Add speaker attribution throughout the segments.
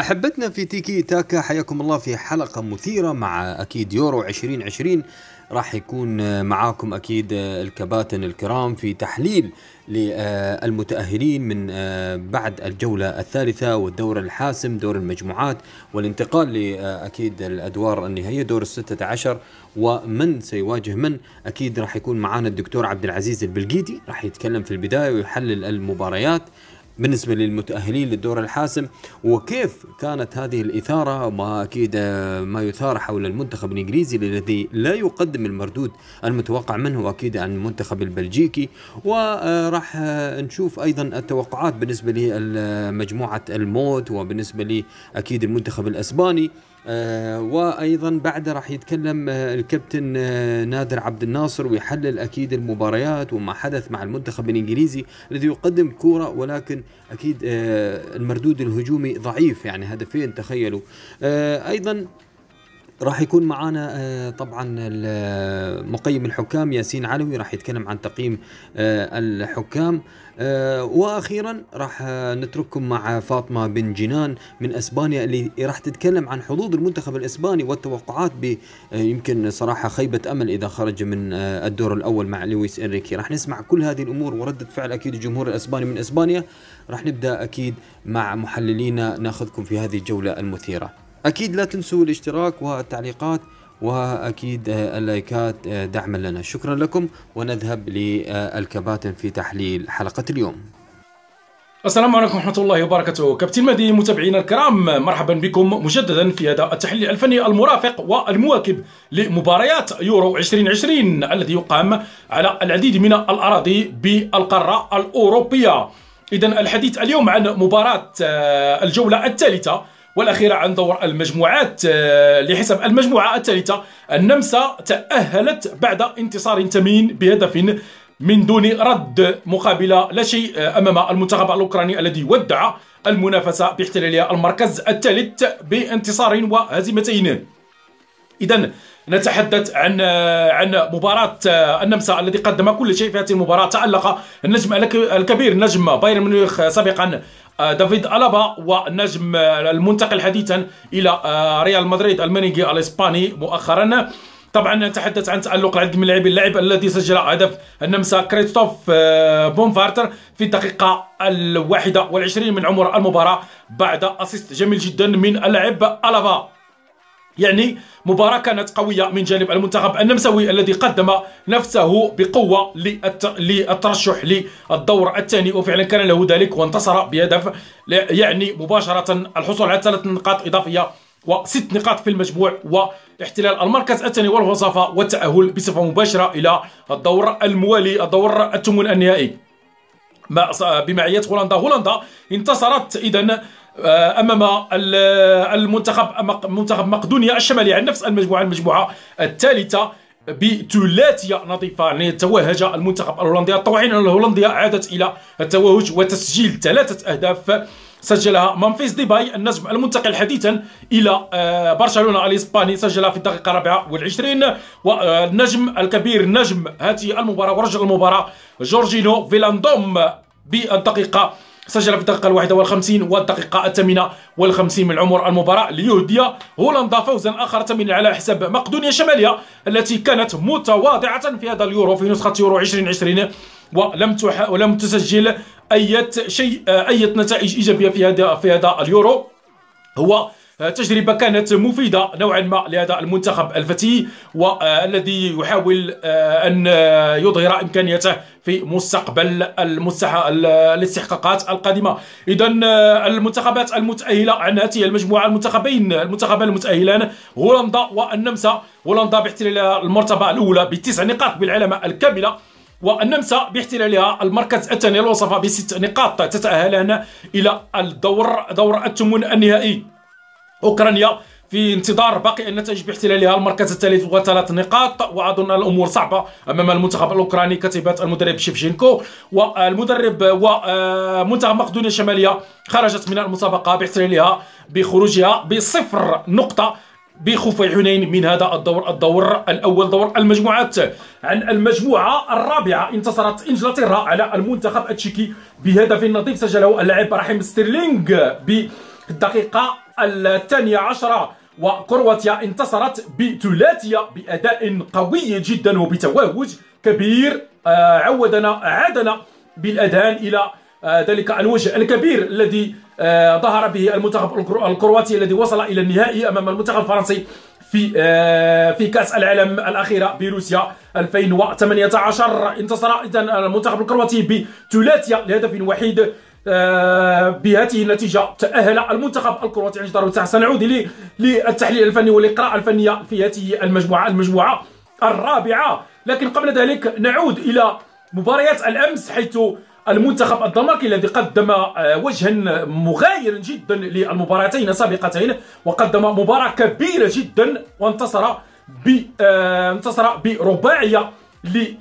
Speaker 1: أحبتنا في تيكي تاكا حياكم الله في حلقة مثيرة مع أكيد يورو 2020 راح يكون معاكم أكيد الكباتن الكرام في تحليل للمتأهلين من بعد الجولة الثالثة والدور الحاسم دور المجموعات والانتقال لأكيد الأدوار النهائية دور الستة عشر. ومن سيواجه من؟ أكيد راح يكون معنا الدكتور عبد العزيز البلقيدي راح يتكلم في البداية ويحلل المباريات. بالنسبة للمتأهلين للدور الحاسم وكيف كانت هذه الإثارة؟ ما أكيد ما يثار حول المنتخب الإنجليزي الذي لا يقدم المردود المتوقع منه وأكيد عن المنتخب البلجيكي. وراح نشوف أيضا التوقعات بالنسبة لمجموعة الموت وبالنسبة لي أكيد المنتخب الأسباني. آه وأيضا بعد راح يتكلم آه الكابتن آه نادر عبد الناصر ويحلل أكيد المباريات وما حدث مع المنتخب الإنجليزي الذي يقدم كورة ولكن أكيد المردود الهجومي ضعيف يعني هدفين تخيلوا. أيضا راح يكون معنا طبعا مقيم الحكام ياسين علوي راح يتكلم عن تقييم الحكام. وأخيرا راح نترككم مع فاطمة بن جنان من إسبانيا اللي راح تتكلم عن حظوظ المنتخب الإسباني والتوقعات ب يمكن صراحة خيبة أمل إذا خرج من الدور الأول مع لويس إنريكي. راح نسمع كل هذه الأمور وردة فعل أكيد الجمهور الإسباني من إسبانيا. راح نبدأ أكيد مع محللينا نأخذكم في هذه الجولة المثيرة. أكيد لا تنسوا الاشتراك والتعليقات وأكيد اللايكات دعما لنا. شكرا لكم ونذهب للكباتن في تحليل حلقة اليوم.
Speaker 2: السلام عليكم ورحمة الله وبركاته. كابتن مهدي متابعينا الكرام مرحبا بكم. مجددا في هذا التحليل الفني المرافق والمواكب لمباريات يورو 2020 الذي يقام على العديد من الأراضي بالقارة الأوروبية. إذا الحديث اليوم عن مباراة الجولة الثالثة والأخيرة عن دور المجموعات لحسب المجموعة الثالثة النمسا تأهلت بعد انتصار ثمين بهدف من دون رد مقابل لا شيء أمام المنتخب الأوكراني الذي ودع المنافسة باحتلال المركز الثالث بانتصار وهزيمتين. إذا نتحدث عن عن مباراة النمسا الذي قدم كل شيء في هذه المباراة. تألق النجم الكبير نجم بايرن ميونخ سابقا دافيد ألابا والنجم المنتقل حديثا إلى ريال مدريد الميرينغي الإسباني مؤخرا. طبعا نتحدث عن تألق العديد من اللاعبين. اللاعب الذي سجل هدف النمسا كريستوف باومغارتنر في الدقيقة الواحدة والعشرين من عمر المباراة بعد أسيست جميل جدا من اللاعب ألابا. يعني مباراة كانت قوية من جانب المنتخب النمساوي الذي قدم نفسه بقوة للترشح للدور الثاني وفعلا كان له ذلك وانتصر بهدف يعني مباشرة الحصول على ثلاث نقاط إضافية وست نقاط في المجموع واحتلال المركز الثاني والوصافة والتأهل بصفة مباشرة إلى الدور الموالي الدور الثمن النهائي. بمعية هولندا. هولندا انتصرت إذا أمام المنتخب منتخب مقدونيا الشمالي عن نفس المجموعة المجموعة الثالثة بثلاثية نظيفة يعني توهج المنتخب الهولندي. الطواحين الهولنديه عادت إلى التوهج وتسجيل ثلاثة أهداف سجلها ممفيس ديباي النجم المنتقل حديثا إلى برشلونة. الإسباني سجلها في الدقيقة الرابعة والعشرين والنجم الكبير نجم هذه المباراة ورجل المباراة جورجينيو فاينالدوم بالدقيقه سجل في الدقيقة الواحدة والخمسين والدقيقة الثامنة والخمسين من عمر المباراة. ليهدي هولندا فوزا آخر ثمينا على حساب مقدونيا الشمالية التي كانت متواضعة في هذا اليورو في نسخة يورو 2020 ولم تح... ولم تسجل أي شيء أي نتائج إيجابية في هذا في هذا اليورو. هو تجربة كانت مفيدة نوعا ما لهذا المنتخب الفتي والذي يحاول أن يظهر إمكانياته في مستقبل المستح... الاستحقاقات القادمة. إذا المنتخبات المتأهلة عن هذه المجموعة المنتخبين المنتخبان المتأهلان هولندا والنمسا. هولندا باحتلال المرتبة الأولى بتسع نقاط بالعلامة الكاملة والنمسا باحتلالها المركز الثاني الوصفة بست نقاط تتأهلان إلى الدور دور الثمن النهائي. أوكرانيا في انتظار باقي النتائج باحتلالها المركز الثالث وثلاث نقاط. وأظن الأمور صعبة أمام المنتخب الأوكراني كتيبة المدرب شيفشينكو. والمدرب ومنتخب مقدونيا الشمالية خرجت من المسابقة باحتلالها بخروجها بصفر نقطة بخفي حنين من هذا الدور الدور الأول دور المجموعات. عن المجموعة الرابعة انتصرت إنجلترا على المنتخب التشيكي بهدف نظيف سجله اللاعب رحيم ستيرلينغ بالدقيقة الثانية عشرة وكرواتيا انتصرت بثلاثية بأداء قوي جدا وبتوهج كبير. آه، عودنا عادنا بالأذهان إلى آه، ذلك الوجه الكبير الذي آه، ظهر به المنتخب الكرواتي الذي وصل إلى النهائي أمام المنتخب الفرنسي في في كأس العالم الاخيره بروسيا 2018 انتصر اذا المنتخب الكرواتي بثلاثية لهدف وحيد بهذه النتيجة تأهل المنتخب الكرواتي عن جدار سنعود للتحليل الفني والقراءة الفنية في هذه المجموعة المجموعة الرابعة. لكن قبل ذلك نعود إلى مباريات الأمس حيث المنتخب الدنماركي الذي قدم آه، وجها مغايرا جدا للمباراتين السابقتين وقدم مباراة كبيرة جدا وانتصر ب آه، انتصر برباعية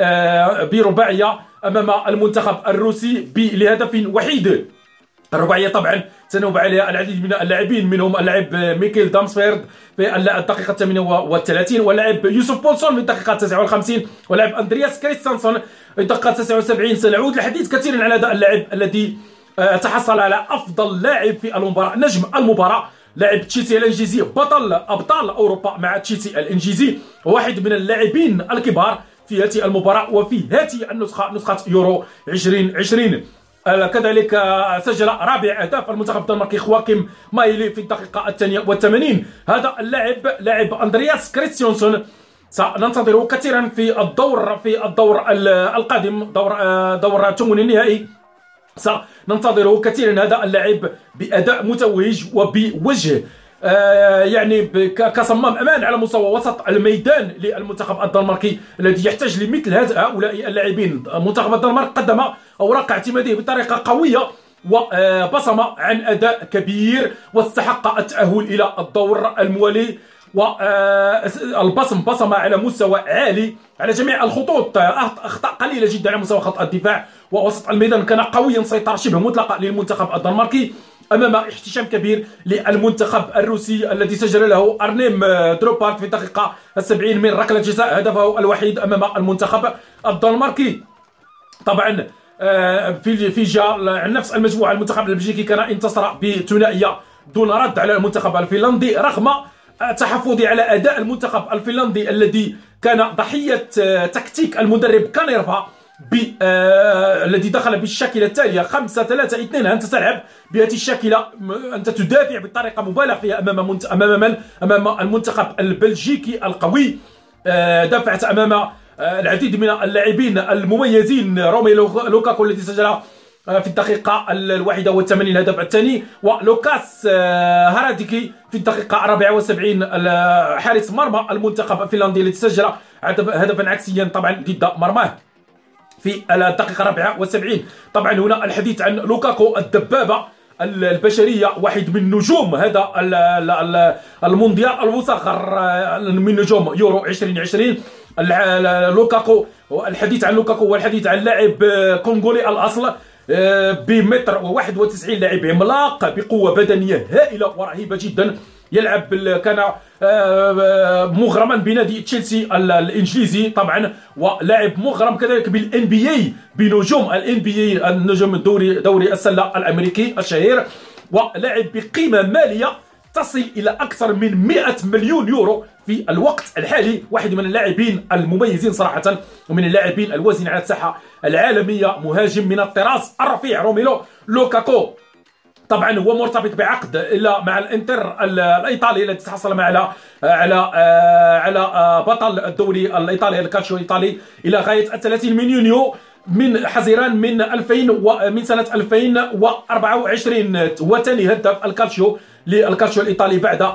Speaker 2: آه، برباعية أمام المنتخب الروسي لهدف وحيد. الرباعيه طبعا تنوب عليها العديد من اللاعبين منهم اللاعب ميكيل دامسفيرد في الدقيقة 38 واللاعب يوسف بولسون في الدقيقة 59 واللاعب أندرياس كريستنسون في الدقيقة 79 سنعود للحديث كثيرا على هذا اللاعب الذي آه، تحصل على أفضل لاعب في المباراة نجم المباراة لاعب تشيلسي الانجليزي بطل أبطال أوروبا مع تشيلسي الانجليزي واحد من اللاعبين الكبار في هذه المباراة وفي هذه النسخة نسخة يورو 2020 كذلك سجل رابع أهداف المنتخب الدنماركي خواكيم مايلي في الدقيقة الثانية والثمانين. هذا اللاعب لاعب أندرياس كريستيانسون. سننتظره كثيرا في الدور في الدور القادم دور دور الثمن النهائي. سننتظره كثيرا هذا اللاعب بأداء متوهج وبوجه. آه، يعني كصمام أمان على مستوى وسط الميدان للمنتخب الدنماركي الذي يحتاج لمثل هؤلاء اللاعبين. منتخب الدنمارك قدم أوراق اعتماديه بطريقة قوية وبصم عن أداء كبير واستحق التأهل إلى الدور الموالي. والبصم آه، بصم على مستوى عالي على جميع الخطوط. أخطاء قليلة جدا على مستوى خط الدفاع ووسط الميدان. كان قويا سيطره شبه مطلقة للمنتخب الدنماركي. أمام احتشام كبير للمنتخب الروسي الذي سجل له أرتيم دزيوبا في الدقيقه 70 من ركلة جزاء هدفه الوحيد أمام المنتخب الدنماركي. طبعا آه، في في جهه نفس المجموعة المنتخب البلجيكي كان انتصر بثنائية دون رد على المنتخب الفنلندي رغم تحفظي على أداء المنتخب الفنلندي الذي كان ضحية آه، تكتيك المدرب كانيرفا آه الذي دخل بالشاكله التاليه 5 3 2 أنت تلعب بهذه الشاكله أنت تدافع بطريقة مبالغ فيها أمام منت... أمام من؟ أمام المنتخب البلجيكي القوي. آه دافعت أمام آه العديد من اللاعبين المميزين رومي لوكاكو الذي سجل آه، في الدقيقة الواحدة والثمانين الهدف الثاني ولوكاس آه، هاراديكي في الدقيقة 74 حارس مرمى المنتخب الفنلندي الذي سجل هدفا عكسيا طبعا ضد مرماه. في الدقيقة 74 طبعا هنا الحديث عن لوكاكو الدبابة البشرية واحد من نجوم هذا المونديال المصغر من نجوم يورو 2020 لوكاكو الحديث عن لوكاكو والحديث عن لاعب كونغولي الأصل بمتر و91 لاعب عملاق بقوة بدنية هائلة ورهيبة جدا. يلعب كان آه، مغرما بنادي تشيلسي الإنجليزي طبعا ولاعب مغرم كذلك بال NBA بنجوم ال NBA النجم الدوري دوري السلة الأمريكي الشهير ولاعب بقيمة مالية تصل إلى أكثر من 100 مليون يورو في الوقت الحالي واحد من اللاعبين المميزين صراحة ومن اللاعبين الوازن على الساحه العالمية مهاجم من الطراز الرفيع روميلو لوكاكو. طبعا هو مرتبط بعقد إلا مع الإنتر الإيطالي الذي تحصل مع على على آه، على آه، بطل الدوري الإيطالي الكالتشيو الإيطالي إلى غاية 30 من يونيو من حزيران من 2000 و من سنة 2024 هو ثاني هداف الكالتشيو للكالتشيو الإيطالي بعد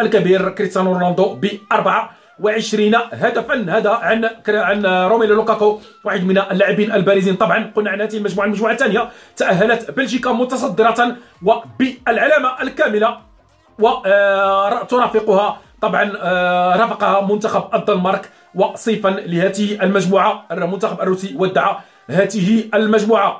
Speaker 2: الكبير كريستيانو رونالدو بأربعة وعشرين هدفا. هذا عن عن روميلو لوكاكو واحد من اللاعبين البارزين. طبعا قلنا عن هذه المجموعة. المجموعة الثانية تأهلت بلجيكا متصدرة وبالعلامة الكاملة وترافقها آه، طبعا آه، رافقها منتخب الدنمارك. وصيفا لهذه المجموعة المنتخب الروسي ودع هذه المجموعة.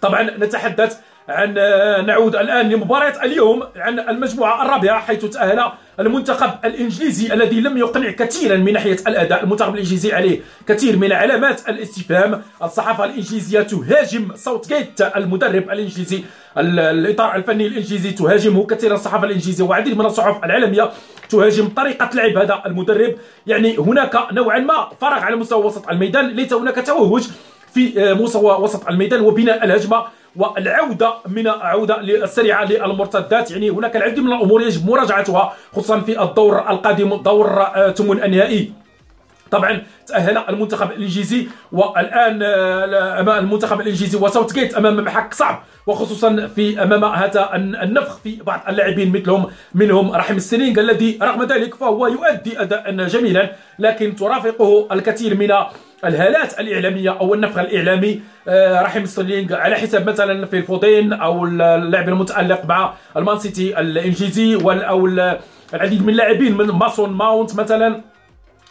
Speaker 2: طبعا نتحدث عن آه، نعود الآن لمباراة اليوم عن المجموعة الرابعة حيث تأهل المنتخب الإنجليزي الذي لم يقنع كثيرا من ناحية الأداء المنتخب الانجليزي عليه. كثير من علامات الاستفهام الصحافة الإنجليزية تهاجم جيت المدرب الإنجليزي الإطار الفني الإنجليزي تهاجمه. كثيرا الصحافة الإنجليزية وعديد من الصحف العالمية تهاجم طريقة لعب هذا المدرب. يعني هناك نوعا ما فرق على مستوى وسط الميدان. ليس هناك توهج في مستوى وسط الميدان وبناء الهجمة. والعودة من عوده السريعة للمرتدات. يعني هناك العديد من الأمور يجب مراجعتها خصوصا في الدور القادم دور آه، ثمن النهائي طبعا تأهل المنتخب الإنجليزي والآن آه، المنتخب الإنجليزي وساوثغيت أمام محك صعب وخصوصا في أمام هذا النفخ في بعض اللاعبين مثلهم منهم رحيم ستيرلينغ الذي رغم ذلك فهو يؤدي اداء جميلا لكن ترافقه الكثير من الهالات الإعلامية أو النفخ الإعلامي آه، رحيم ستيرلينغ على حساب مثلا فيل فودين أو اللاعب المتألق مع المان سيتي الإنجليزي أو العديد من اللاعبين من ماسون ماونت مثلا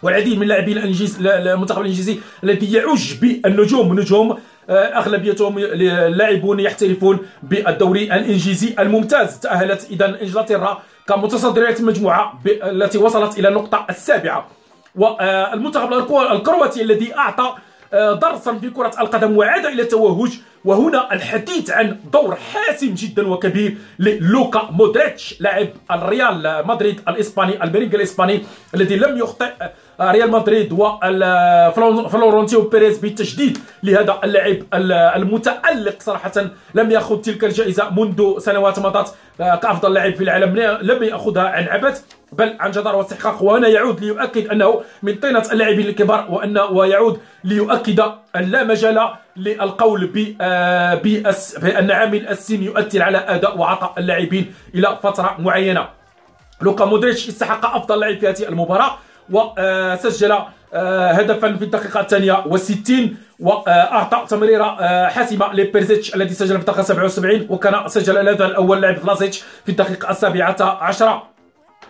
Speaker 2: والعديد من اللاعبين المنتخب الإنجليزي الذي يعج بالنجوم نجوم آه، أغلبيتهم لاعبون يحترفون بالدوري الإنجليزي الممتاز. تأهلت اذا إنجلترا كمتصدرة المجموعة التي وصلت إلى النقطة السابعة. والمنتخب الكرواتي الذي أعطى آه، درسا في كرة القدم وعاد إلى التوهج وهنا الحديث عن دور حاسم جدا وكبير للوكا مودريتش لاعب الريال مدريد الإسباني الميرينغي الإسباني الذي لم يخطئ آه، ريال مدريد وفلورنتينو بيريز بالتجديد لهذا اللاعب المتألق صراحة لم يأخذ تلك الجائزة منذ سنوات مضت. آه، كأفضل لاعب في العالم لم يأخذها عن عبث. بل عن جدارة واستحقاق وهنا يعود ليؤكد أنه من طينة اللاعبين الكبار وأن ويعود ليؤكد أن لا مجال للقول آه، بأن عامل السن يؤثر على أداء وعطاء اللاعبين إلى فترة معينة. لوكا مودريتش استحق أفضل لاعب في هذه المباراة وسجل آه، هدفا في الدقيقة الثانية والستين وأعطى تمريرة آه، حاسمة لبيرزيتش الذي سجل في الدقيقة 77 وكان سجل الهدف الأول لاعب فلازيتش في الدقيقة السابعة عشرة.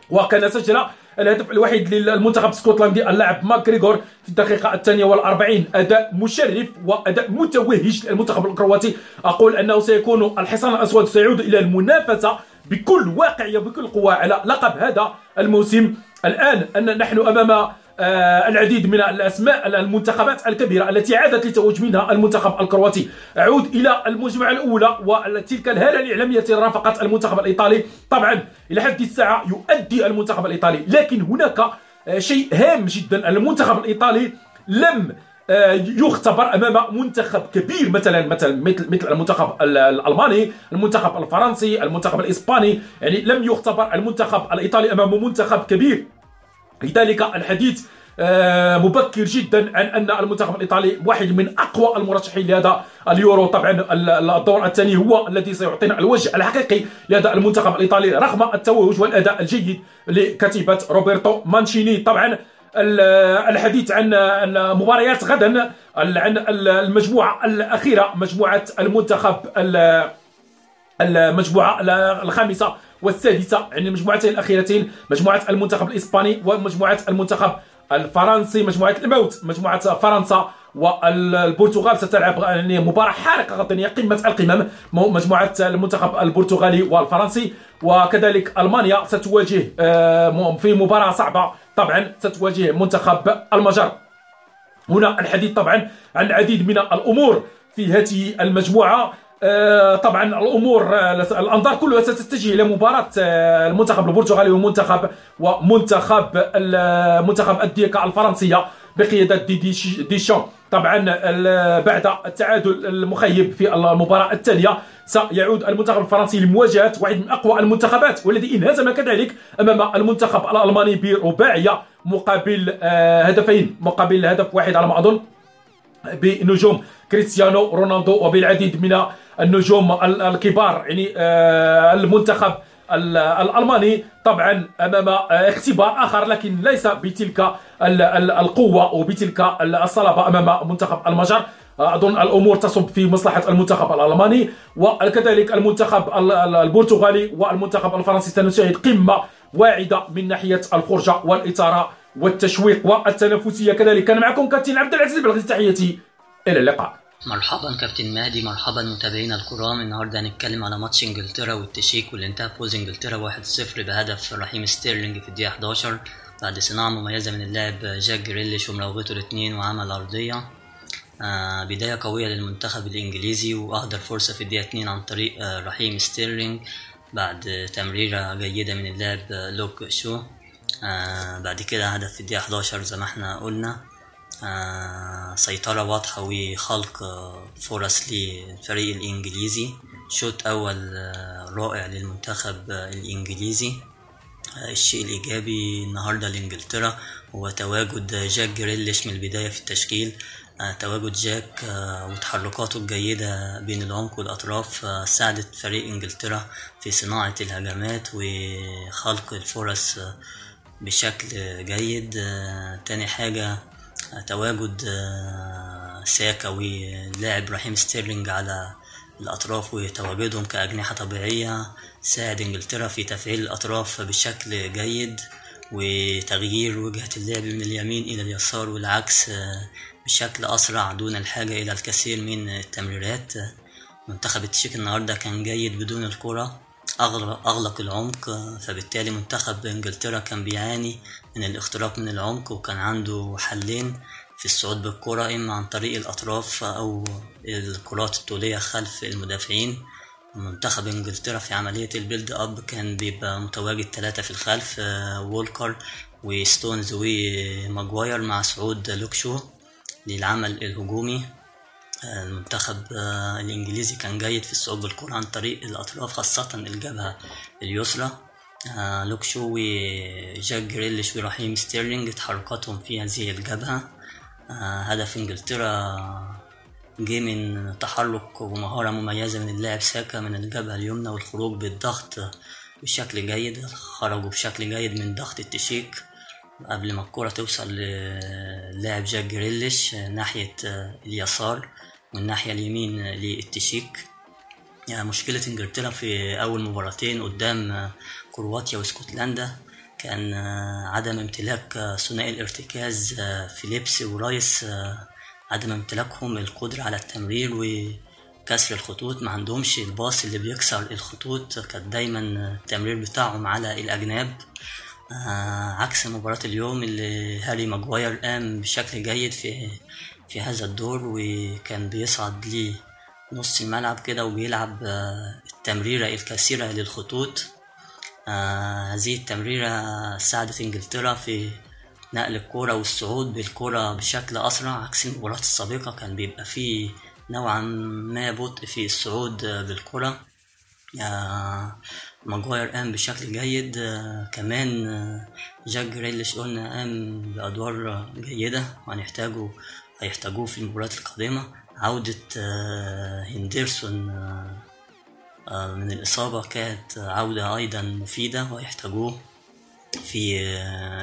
Speaker 2: وكان سجل الهدف الوحيد للمنتخب الاسكتلندي اللاعب ماكريغور في الدقيقة الثانية والأربعين. أداء مشرف وأداء متوهج للمنتخب الكرواتي. أقول أنه سيكون الحصان الأسود سيعود إلى المنافسة بكل واقعية بكل قوة على لقب هذا الموسم. الآن أن نحن أمام العديد من الأسماء المنتخبات الكبيرة التي عادت لتوج منها المنتخب الكرواتي. اعود إلى المجموعه الأولى وتلك الهالة الإعلامية التي رافقت المنتخب الإيطالي. طبعا إلى حد الساعة يؤدي المنتخب الإيطالي لكن هناك آه شيء هام جدا. المنتخب الإيطالي لم آه، يختبر أمام منتخب كبير مثلا مثلا مثل مثل المنتخب الألماني المنتخب الفرنسي المنتخب الإسباني. يعني لم يختبر المنتخب الإيطالي أمام منتخب كبير. لذلك الحديث آه، مبكر جدا عن أن المنتخب الإيطالي واحد من أقوى المرشحين لهذا اليورو. طبعا الدور الثاني هو الذي سيعطينا الوجه الحقيقي لهذا المنتخب الإيطالي رغم التوهج والأداء الجيد لكتيبة روبرتو مانشيني. طبعا الحديث عن مباريات غدا عن المجموعة الأخيرة مجموعة المنتخب المجموعة الخامسة والسادسه يعني المجموعتين الأخيرتين مجموعة المنتخب الإسباني ومجموعة المنتخب الفرنسي مجموعة الموت مجموعة فرنسا والبرتغال ستلعب يعني مباراة حارقة هي قمة القمم مجموعة المنتخب البرتغالي والفرنسي. وكذلك ألمانيا ستواجه آه، في مباراة صعبة طبعا ستواجه منتخب المجر. هنا الحديث طبعا عن العديد من الأمور في هذه المجموعة. طبعا الأمور آه، الأنظار كلها ستتجه إلى مباراة آه، المنتخب البرتغالي ومنتخب ومنتخب منتخب الديكا الفرنسية بقيادة دي ديشان طبعا بعد التعادل المخيب في المباراة التالية سيعود المنتخب الفرنسي لمواجهة واحد من أقوى المنتخبات والذي انهزم كذلك أمام المنتخب الألماني برباعية مقابل هدفين مقابل هدف واحد على ما أظن. بنجوم كريستيانو رونالدو وبالعديد من النجوم الكبار يعني آه، المنتخب الألماني طبعا أمام آه، اختبار آخر لكن ليس بتلك القوة وبتلك الصلابة أمام منتخب المجر. أظن الأمور تصب في مصلحة المنتخب الألماني وكذلك المنتخب البرتغالي والمنتخب الفرنسي. سنشاهد قمة واعدة من ناحية الفرجه والإثارة والتشويق والتنافسية كذلك. كان معكم كابتن عبد العزيز بالغزي تحياتي إلى اللقاء.
Speaker 3: مرحبا كابتن مهدي مرحبا متابعينا الكرام. النهارده هنتكلم على ماتش إنجلترا والتشيك واللي انتهى بفوز انجلترا 1-0 بهدف رحيم ستيرلينج في الدقيقة 11 بعد صناعة مميزة من اللاعب جاك جريليش ومراوغته الاثنين وعمل عرضية آه بداية قوية للمنتخب الإنجليزي وأهدر فرصة في الدقيقة 2 عن طريق آه رحيم ستيرلينج. بعد تمريرة جيدة من اللاعب لوك شو. آه بعد كده هدف في الدقيقة 11 زي ما إحنا قلنا. آه سيطرة واضحة وخلق آه فرص للفريق الإنجليزي. شوط أول آه رائع للمنتخب الإنجليزي. الشيء الإيجابي النهاردة لإنجلترا هو تواجد جاك جريليش من البداية في التشكيل. تواجد جاك وتحركاته الجيدة بين العمق والأطراف ساعدت فريق إنجلترا في صناعة الهجمات وخلق الفرص بشكل جيد. تاني حاجة تواجد ساكا واللاعب رحيم ستيرلينج على الأطراف وتواجدهم كأجنحة طبيعية ساعد إنجلترا في تفعيل الأطراف بشكل جيد وتغيير وجهة اللعب من اليمين إلى اليسار والعكس بشكل أسرع دون الحاجة إلى الكثير من التمريرات. منتخب التشيك النهاردة كان جيد بدون الكرة. أغلق العمق فبالتالي منتخب إنجلترا كان بيعاني من الاختراق من العمق وكان عنده حلين في الصعود بالكرة إما عن طريق الأطراف أو الكرات الطولية خلف المدافعين. منتخب إنجلترا في عملية ال build up كان بيبقى متواجد ثلاثة في الخلف وولكر وستونز وماجواير مع صعود لوك شو للعمل الهجومي. المنتخب الإنجليزي كان جيد في الصعود بالكرة عن طريق الأطراف خاصة الجبهة اليسرى. لوك شو وجاك جريليش ورحيم ستيرلينج تحركاتهم في هذه الجبهة. هدف إنجلترا جه من تحرك ومهارة مميزة من اللاعب ساكا من الجبهة اليمنى والخروج بالضغط بشكل جيد خرجوا بشكل جيد من ضغط التشيك قبل ما الكرة توصل للاعب جاك جريليش ناحية اليسار. والناحية اليمين للتشيك. يعني مشكلة إنجلترا في أول مباراتين قدام كرواتيا وإسكتلندا كان عدم امتلاك ثنائي الارتكاز فيليبس ورايس عدم امتلاكهم القدرة على التمرير وكسر الخطوط. ما عندهمش الباص اللي بيكسر الخطوط كان دايما التمرير بتاعهم على الأجناب. آه عكس مباراة اليوم اللي هاري ماجواير قام بشكل جيد في في هذا الدور وكان بيصعد لي نص الملعب كده وبيلعب آه التمريرة الكثيرة للخطوط. آه هذه التمريرة ساعدت إنجلترا في نقل الكرة والصعود بالكرة بشكل أسرع عكس المباراة السابقة كان بيبقى فيه نوعا ما بطء في الصعود بالكرة آه ماجواير قام بشكل جيد. كمان جاك جريليش قلنا قام بأدوار جيدة وهنحتاجه هيحتاجوه في المباريات القادمة. عودة هندرسون من الإصابة كانت عودة أيضا مفيدة ويحتاجوه في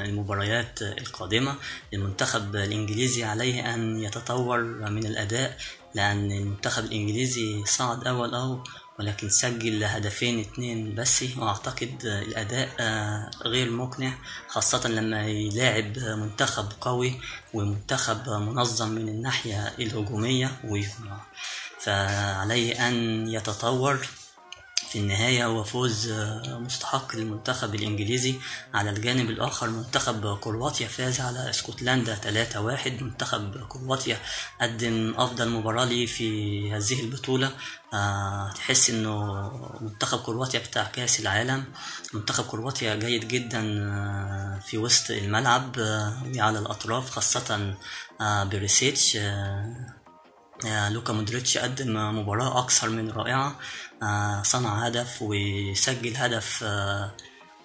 Speaker 3: المباريات القادمة. المنتخب الإنجليزي عليه أن يتطور من الأداء لأن المنتخب الإنجليزي صعد أول أو ولكن سجل هدفين اتنين بس. وأعتقد الأداء غير مقنع خاصة لما يلاعب منتخب قوي ومنتخب منظم من الناحية الهجومية. فعليه أن يتطور. في النهاية هو فوز مستحق للمنتخب الإنجليزي. على الجانب الآخر منتخب كرواتيا فاز على اسكتلندا 3-1 منتخب كرواتيا قدم أفضل مباراة ليه في هذه البطولة. أه تحس إنه منتخب كرواتيا بتاع كأس العالم. منتخب كرواتيا جيد جدا في وسط الملعب وعلى الأطراف خاصة بريسيتش. لوكا مودريتش قدم مباراة أكثر من رائعة صنع هدف وسجل هدف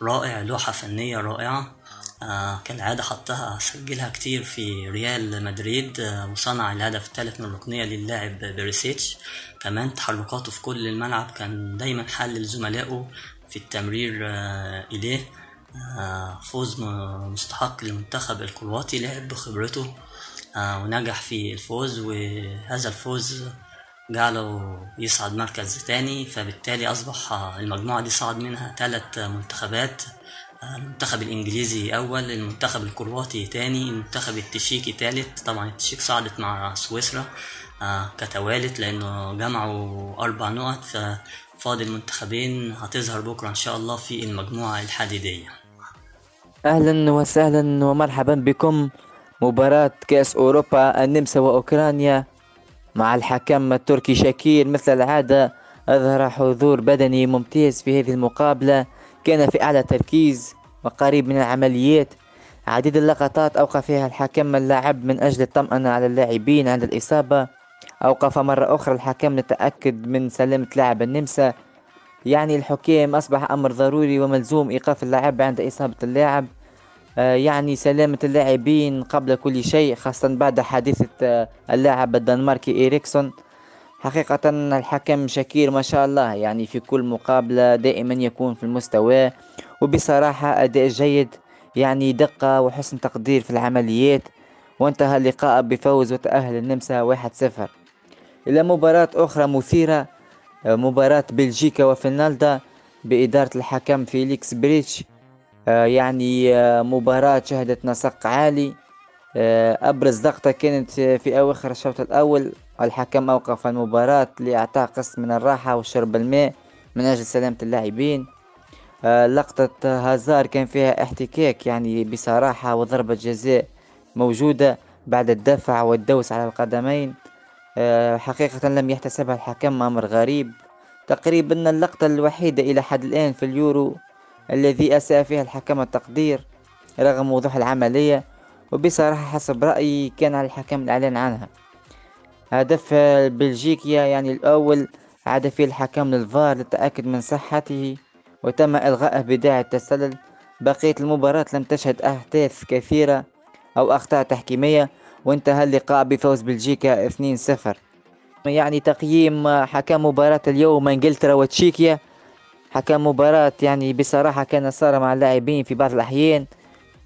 Speaker 3: رائع لوحة فنية رائعة كالعادة حطها سجلها كتير في ريال مدريد وصنع الهدف الثالث من الركنية للاعب بريسيتش. كمان تحركاته في كل الملعب كان دايما حل لزملائه في التمرير إليه. فوز مستحق للمنتخب الكرواتي لعب بخبرته. ونجح في الفوز وهذا الفوز جعله يصعد مركز تاني فبالتالي أصبح المجموعة دي صعد منها ثلاث منتخبات المنتخب الإنجليزي أول المنتخب الكرواتي تاني المنتخب التشيكي تالت. طبعا التشيك صعدت مع سويسرا آه كتوالت لأنه جمعوا أربع نقط ففاضل منتخبين هتظهر بكرة إن شاء الله في المجموعة الحديدية
Speaker 4: أهلا وسهلا ومرحبا بكم. مباراة كأس أوروبا النمسا وأوكرانيا مع الحكم التركي شاكير. مثل العادة أظهر حضور بدني ممتاز في هذه المقابلة. كان في أعلى تركيز وقريب من العمليات. عديد اللقطات أوقف فيها الحكم اللاعب من أجل الطمأنة على اللاعبين. عند الإصابة أوقف مرة أخرى الحكم لتأكد من سلامة لاعب النمسا. يعني الحكام أصبح أمر ضروري وملزوم إيقاف اللاعب عند إصابة اللاعب. يعني سلامة اللاعبين قبل كل شيء خاصة بعد حادثة آه، اللاعب الدنماركي إريكسون حقيقة الحكم شكير ما شاء الله يعني في كل مقابلة دائما يكون في المستوى وبصراحة أداء جيد يعني دقة وحسن تقدير في العمليات وانتهى اللقاء بفوز وتأهل النمسا 1-0 إلى مباراة أخرى مثيرة مباراة بلجيكا وفنلندا بإدارة الحكم فيليكس بريتش. آه، يعني آه، مباراة شهدت نسق عالي. آه، أبرز لقطة كانت في أواخر الشوط الأول. الحكم أوقف المباراة لإعطاء قسط من الراحة وشرب الماء من أجل سلامة اللاعبين. لقطة هازار كان فيها احتكاك يعني بصراحة وضربة جزاء موجودة بعد الدفع والدوس على القدمين. حقيقة لم يحتسبها الحكم أمر غريب. تقريبا اللقطة الوحيدة إلى حد الآن في اليورو الذي أساء فيها الحكم التقدير رغم وضوح العملية وبصراحة حسب رأيي كان على الحكم الإعلان عنها. هدف بلجيكيا يعني الأول عاد فيه الحكم للفار للتأكد من صحته وتم إلغائه بداعي التسلل. بقية المباراة لم تشهد أحداث كثيرة أو أخطاء تحكيمية وانتهى اللقاء بفوز بلجيكا 2-0 يعني تقييم حكم مباراة اليوم إنجلترا وتشيكيا حكم مباراة يعني بصراحة كان صار مع اللاعبين في بعض الأحيان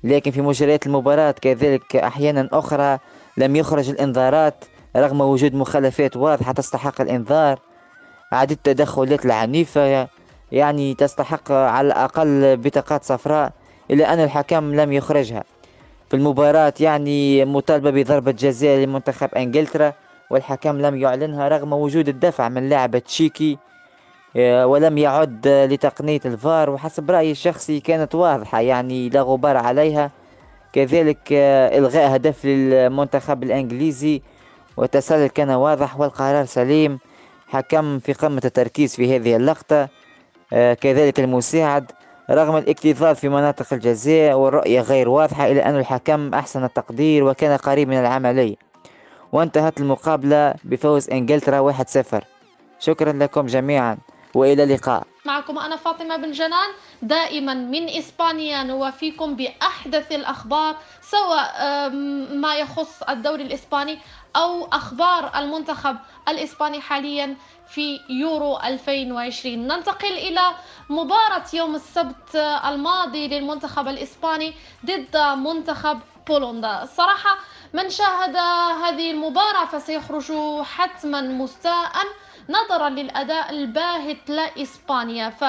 Speaker 4: لكن في مجريات المباراة كذلك أحيانا أخرى لم يخرج الإنذارات رغم وجود مخالفات واضحة تستحق الإنذار. عدد التدخلات العنيفة يعني تستحق على الأقل بطاقات صفراء إلا أن الحكم لم يخرجها. في المباراة يعني مطالبة بضربة جزاء لمنتخب إنجلترا والحكم لم يعلنها رغم وجود الدفع من لاعب تشيكي ولم يعد لتقنية الفار وحسب رأيي الشخصي كانت واضحة يعني لا غبار عليها. كذلك آه، إلغاء هدف للمنتخب الإنجليزي والتسلل كان واضح والقرار سليم. حكم في قمة التركيز في هذه اللقطة. آه، كذلك المساعد. رغم الاكتظاظ في مناطق الجزاء والرؤية غير واضحة إلا أن الحكم أحسن التقدير وكان قريب من العملية. وانتهت المقابلة بفوز إنجلترا 1-0 شكرا لكم جميعا. وإلى اللقاء.
Speaker 5: معكم أنا فاطمة بن جنان دائما من إسبانيا نوافيكم بأحدث الأخبار سواء ما يخص الدوري الإسباني أو أخبار المنتخب الإسباني حاليا في يورو 2020 ننتقل إلى مباراة يوم السبت الماضي للمنتخب الإسباني ضد منتخب بولندا. الصراحة من شاهد هذه المباراة فسيخرج حتما مستاء نظرا للأداء الباهت لإسبانيا. ف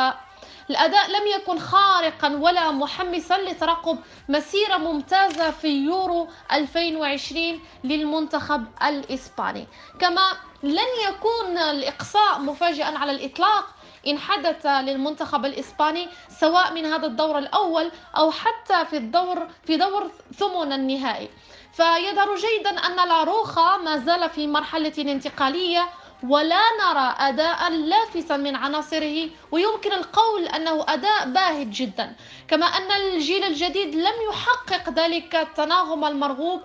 Speaker 5: الأداء لم يكن خارقا ولا محمسا لترقب مسيرة ممتازة في يورو 2020 للمنتخب الإسباني. كما لن يكون الإقصاء مفاجئا على الإطلاق إن حدث للمنتخب الإسباني سواء من هذا الدور الأول أو حتى في الدور في دور ثمن النهائي. فيظهر جيدا أن لاروخا ما زال في مرحلة انتقالية ولا نرى أداء لافتا من عناصره ويمكن القول أنه أداء باهت جدا. كما أن الجيل الجديد لم يحقق ذلك التناغم المرغوب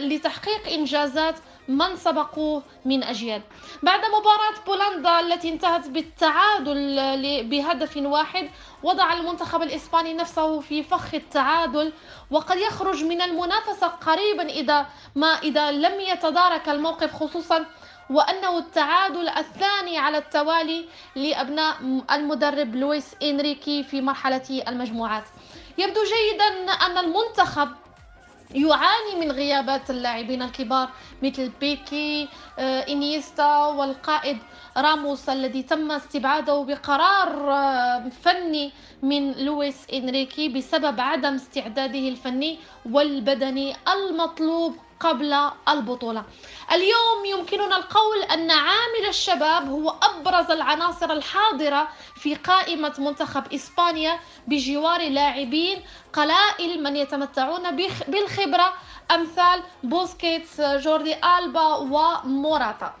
Speaker 5: لتحقيق إنجازات من سبقوه من أجيال. بعد مباراة بولندا التي انتهت بالتعادل بهدف واحد وضع المنتخب الإسباني نفسه في فخ التعادل وقد يخرج من المنافسة قريبا إذا ما إذا لم يتدارك الموقف خصوصا وأنه التعادل الثاني على التوالي لأبناء المدرب لويس إنريكي في مرحلة المجموعات. يبدو جيدا أن المنتخب يعاني من غيابات اللاعبين الكبار مثل بيكي آه، إنيستا والقائد راموس الذي تم استبعاده بقرار آه، فني من لويس إنريكي بسبب عدم استعداده الفني والبدني المطلوب. قبل البطولة. اليوم يمكننا القول أن عامل الشباب هو أبرز العناصر الحاضرة في قائمة منتخب إسبانيا بجوار لاعبين قلائل من يتمتعون بالخبرة أمثال بوسكيتس جوردي ألبا وموراتا.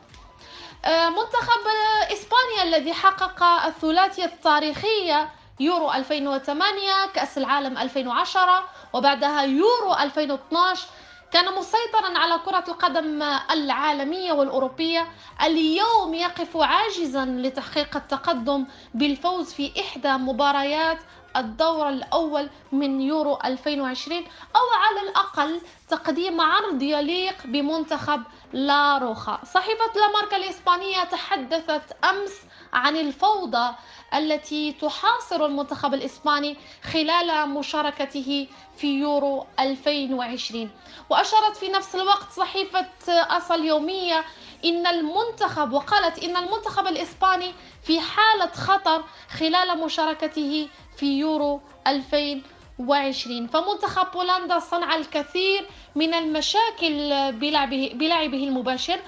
Speaker 5: آه، منتخب إسبانيا الذي حقق الثلاثية التاريخية يورو 2008 كأس العالم 2010 وبعدها يورو 2012 كان مسيطرا على كرة القدم العالمية والأوروبية اليوم يقف عاجزا لتحقيق التقدم بالفوز في إحدى مباريات الدور الأول من يورو 2020 أو على الأقل تقديم عرض يليق بمنتخب لا روخا صحيفة لاماركا الإسبانية تحدثت أمس عن الفوضى التي تحاصر المنتخب الإسباني خلال مشاركته في يورو 2020 وأشارت في نفس الوقت صحيفة أصل يومية إن المنتخب وقالت إن المنتخب الإسباني في حالة خطر خلال مشاركته في يورو 2020 فمنتخب بولندا صنع الكثير من المشاكل بلعبه, بلعبه المباشر.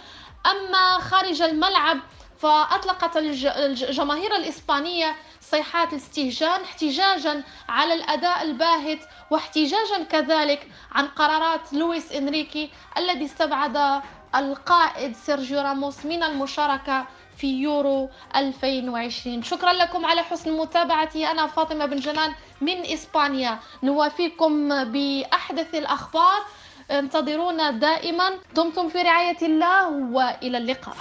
Speaker 5: أما خارج الملعب فأطلقت الجماهير الإسبانية صيحات الاستهجان احتجاجا على الأداء الباهت واحتجاجا كذلك عن قرارات لويس إنريكي الذي استبعد القائد سيرجيو راموس من المشاركة في يورو 2020 شكرا لكم على حسن متابعتي. أنا فاطمة بن جنان من إسبانيا. نوافيكم بأحدث الأخبار. انتظرونا دائما. دمتم في رعاية الله وإلى اللقاء.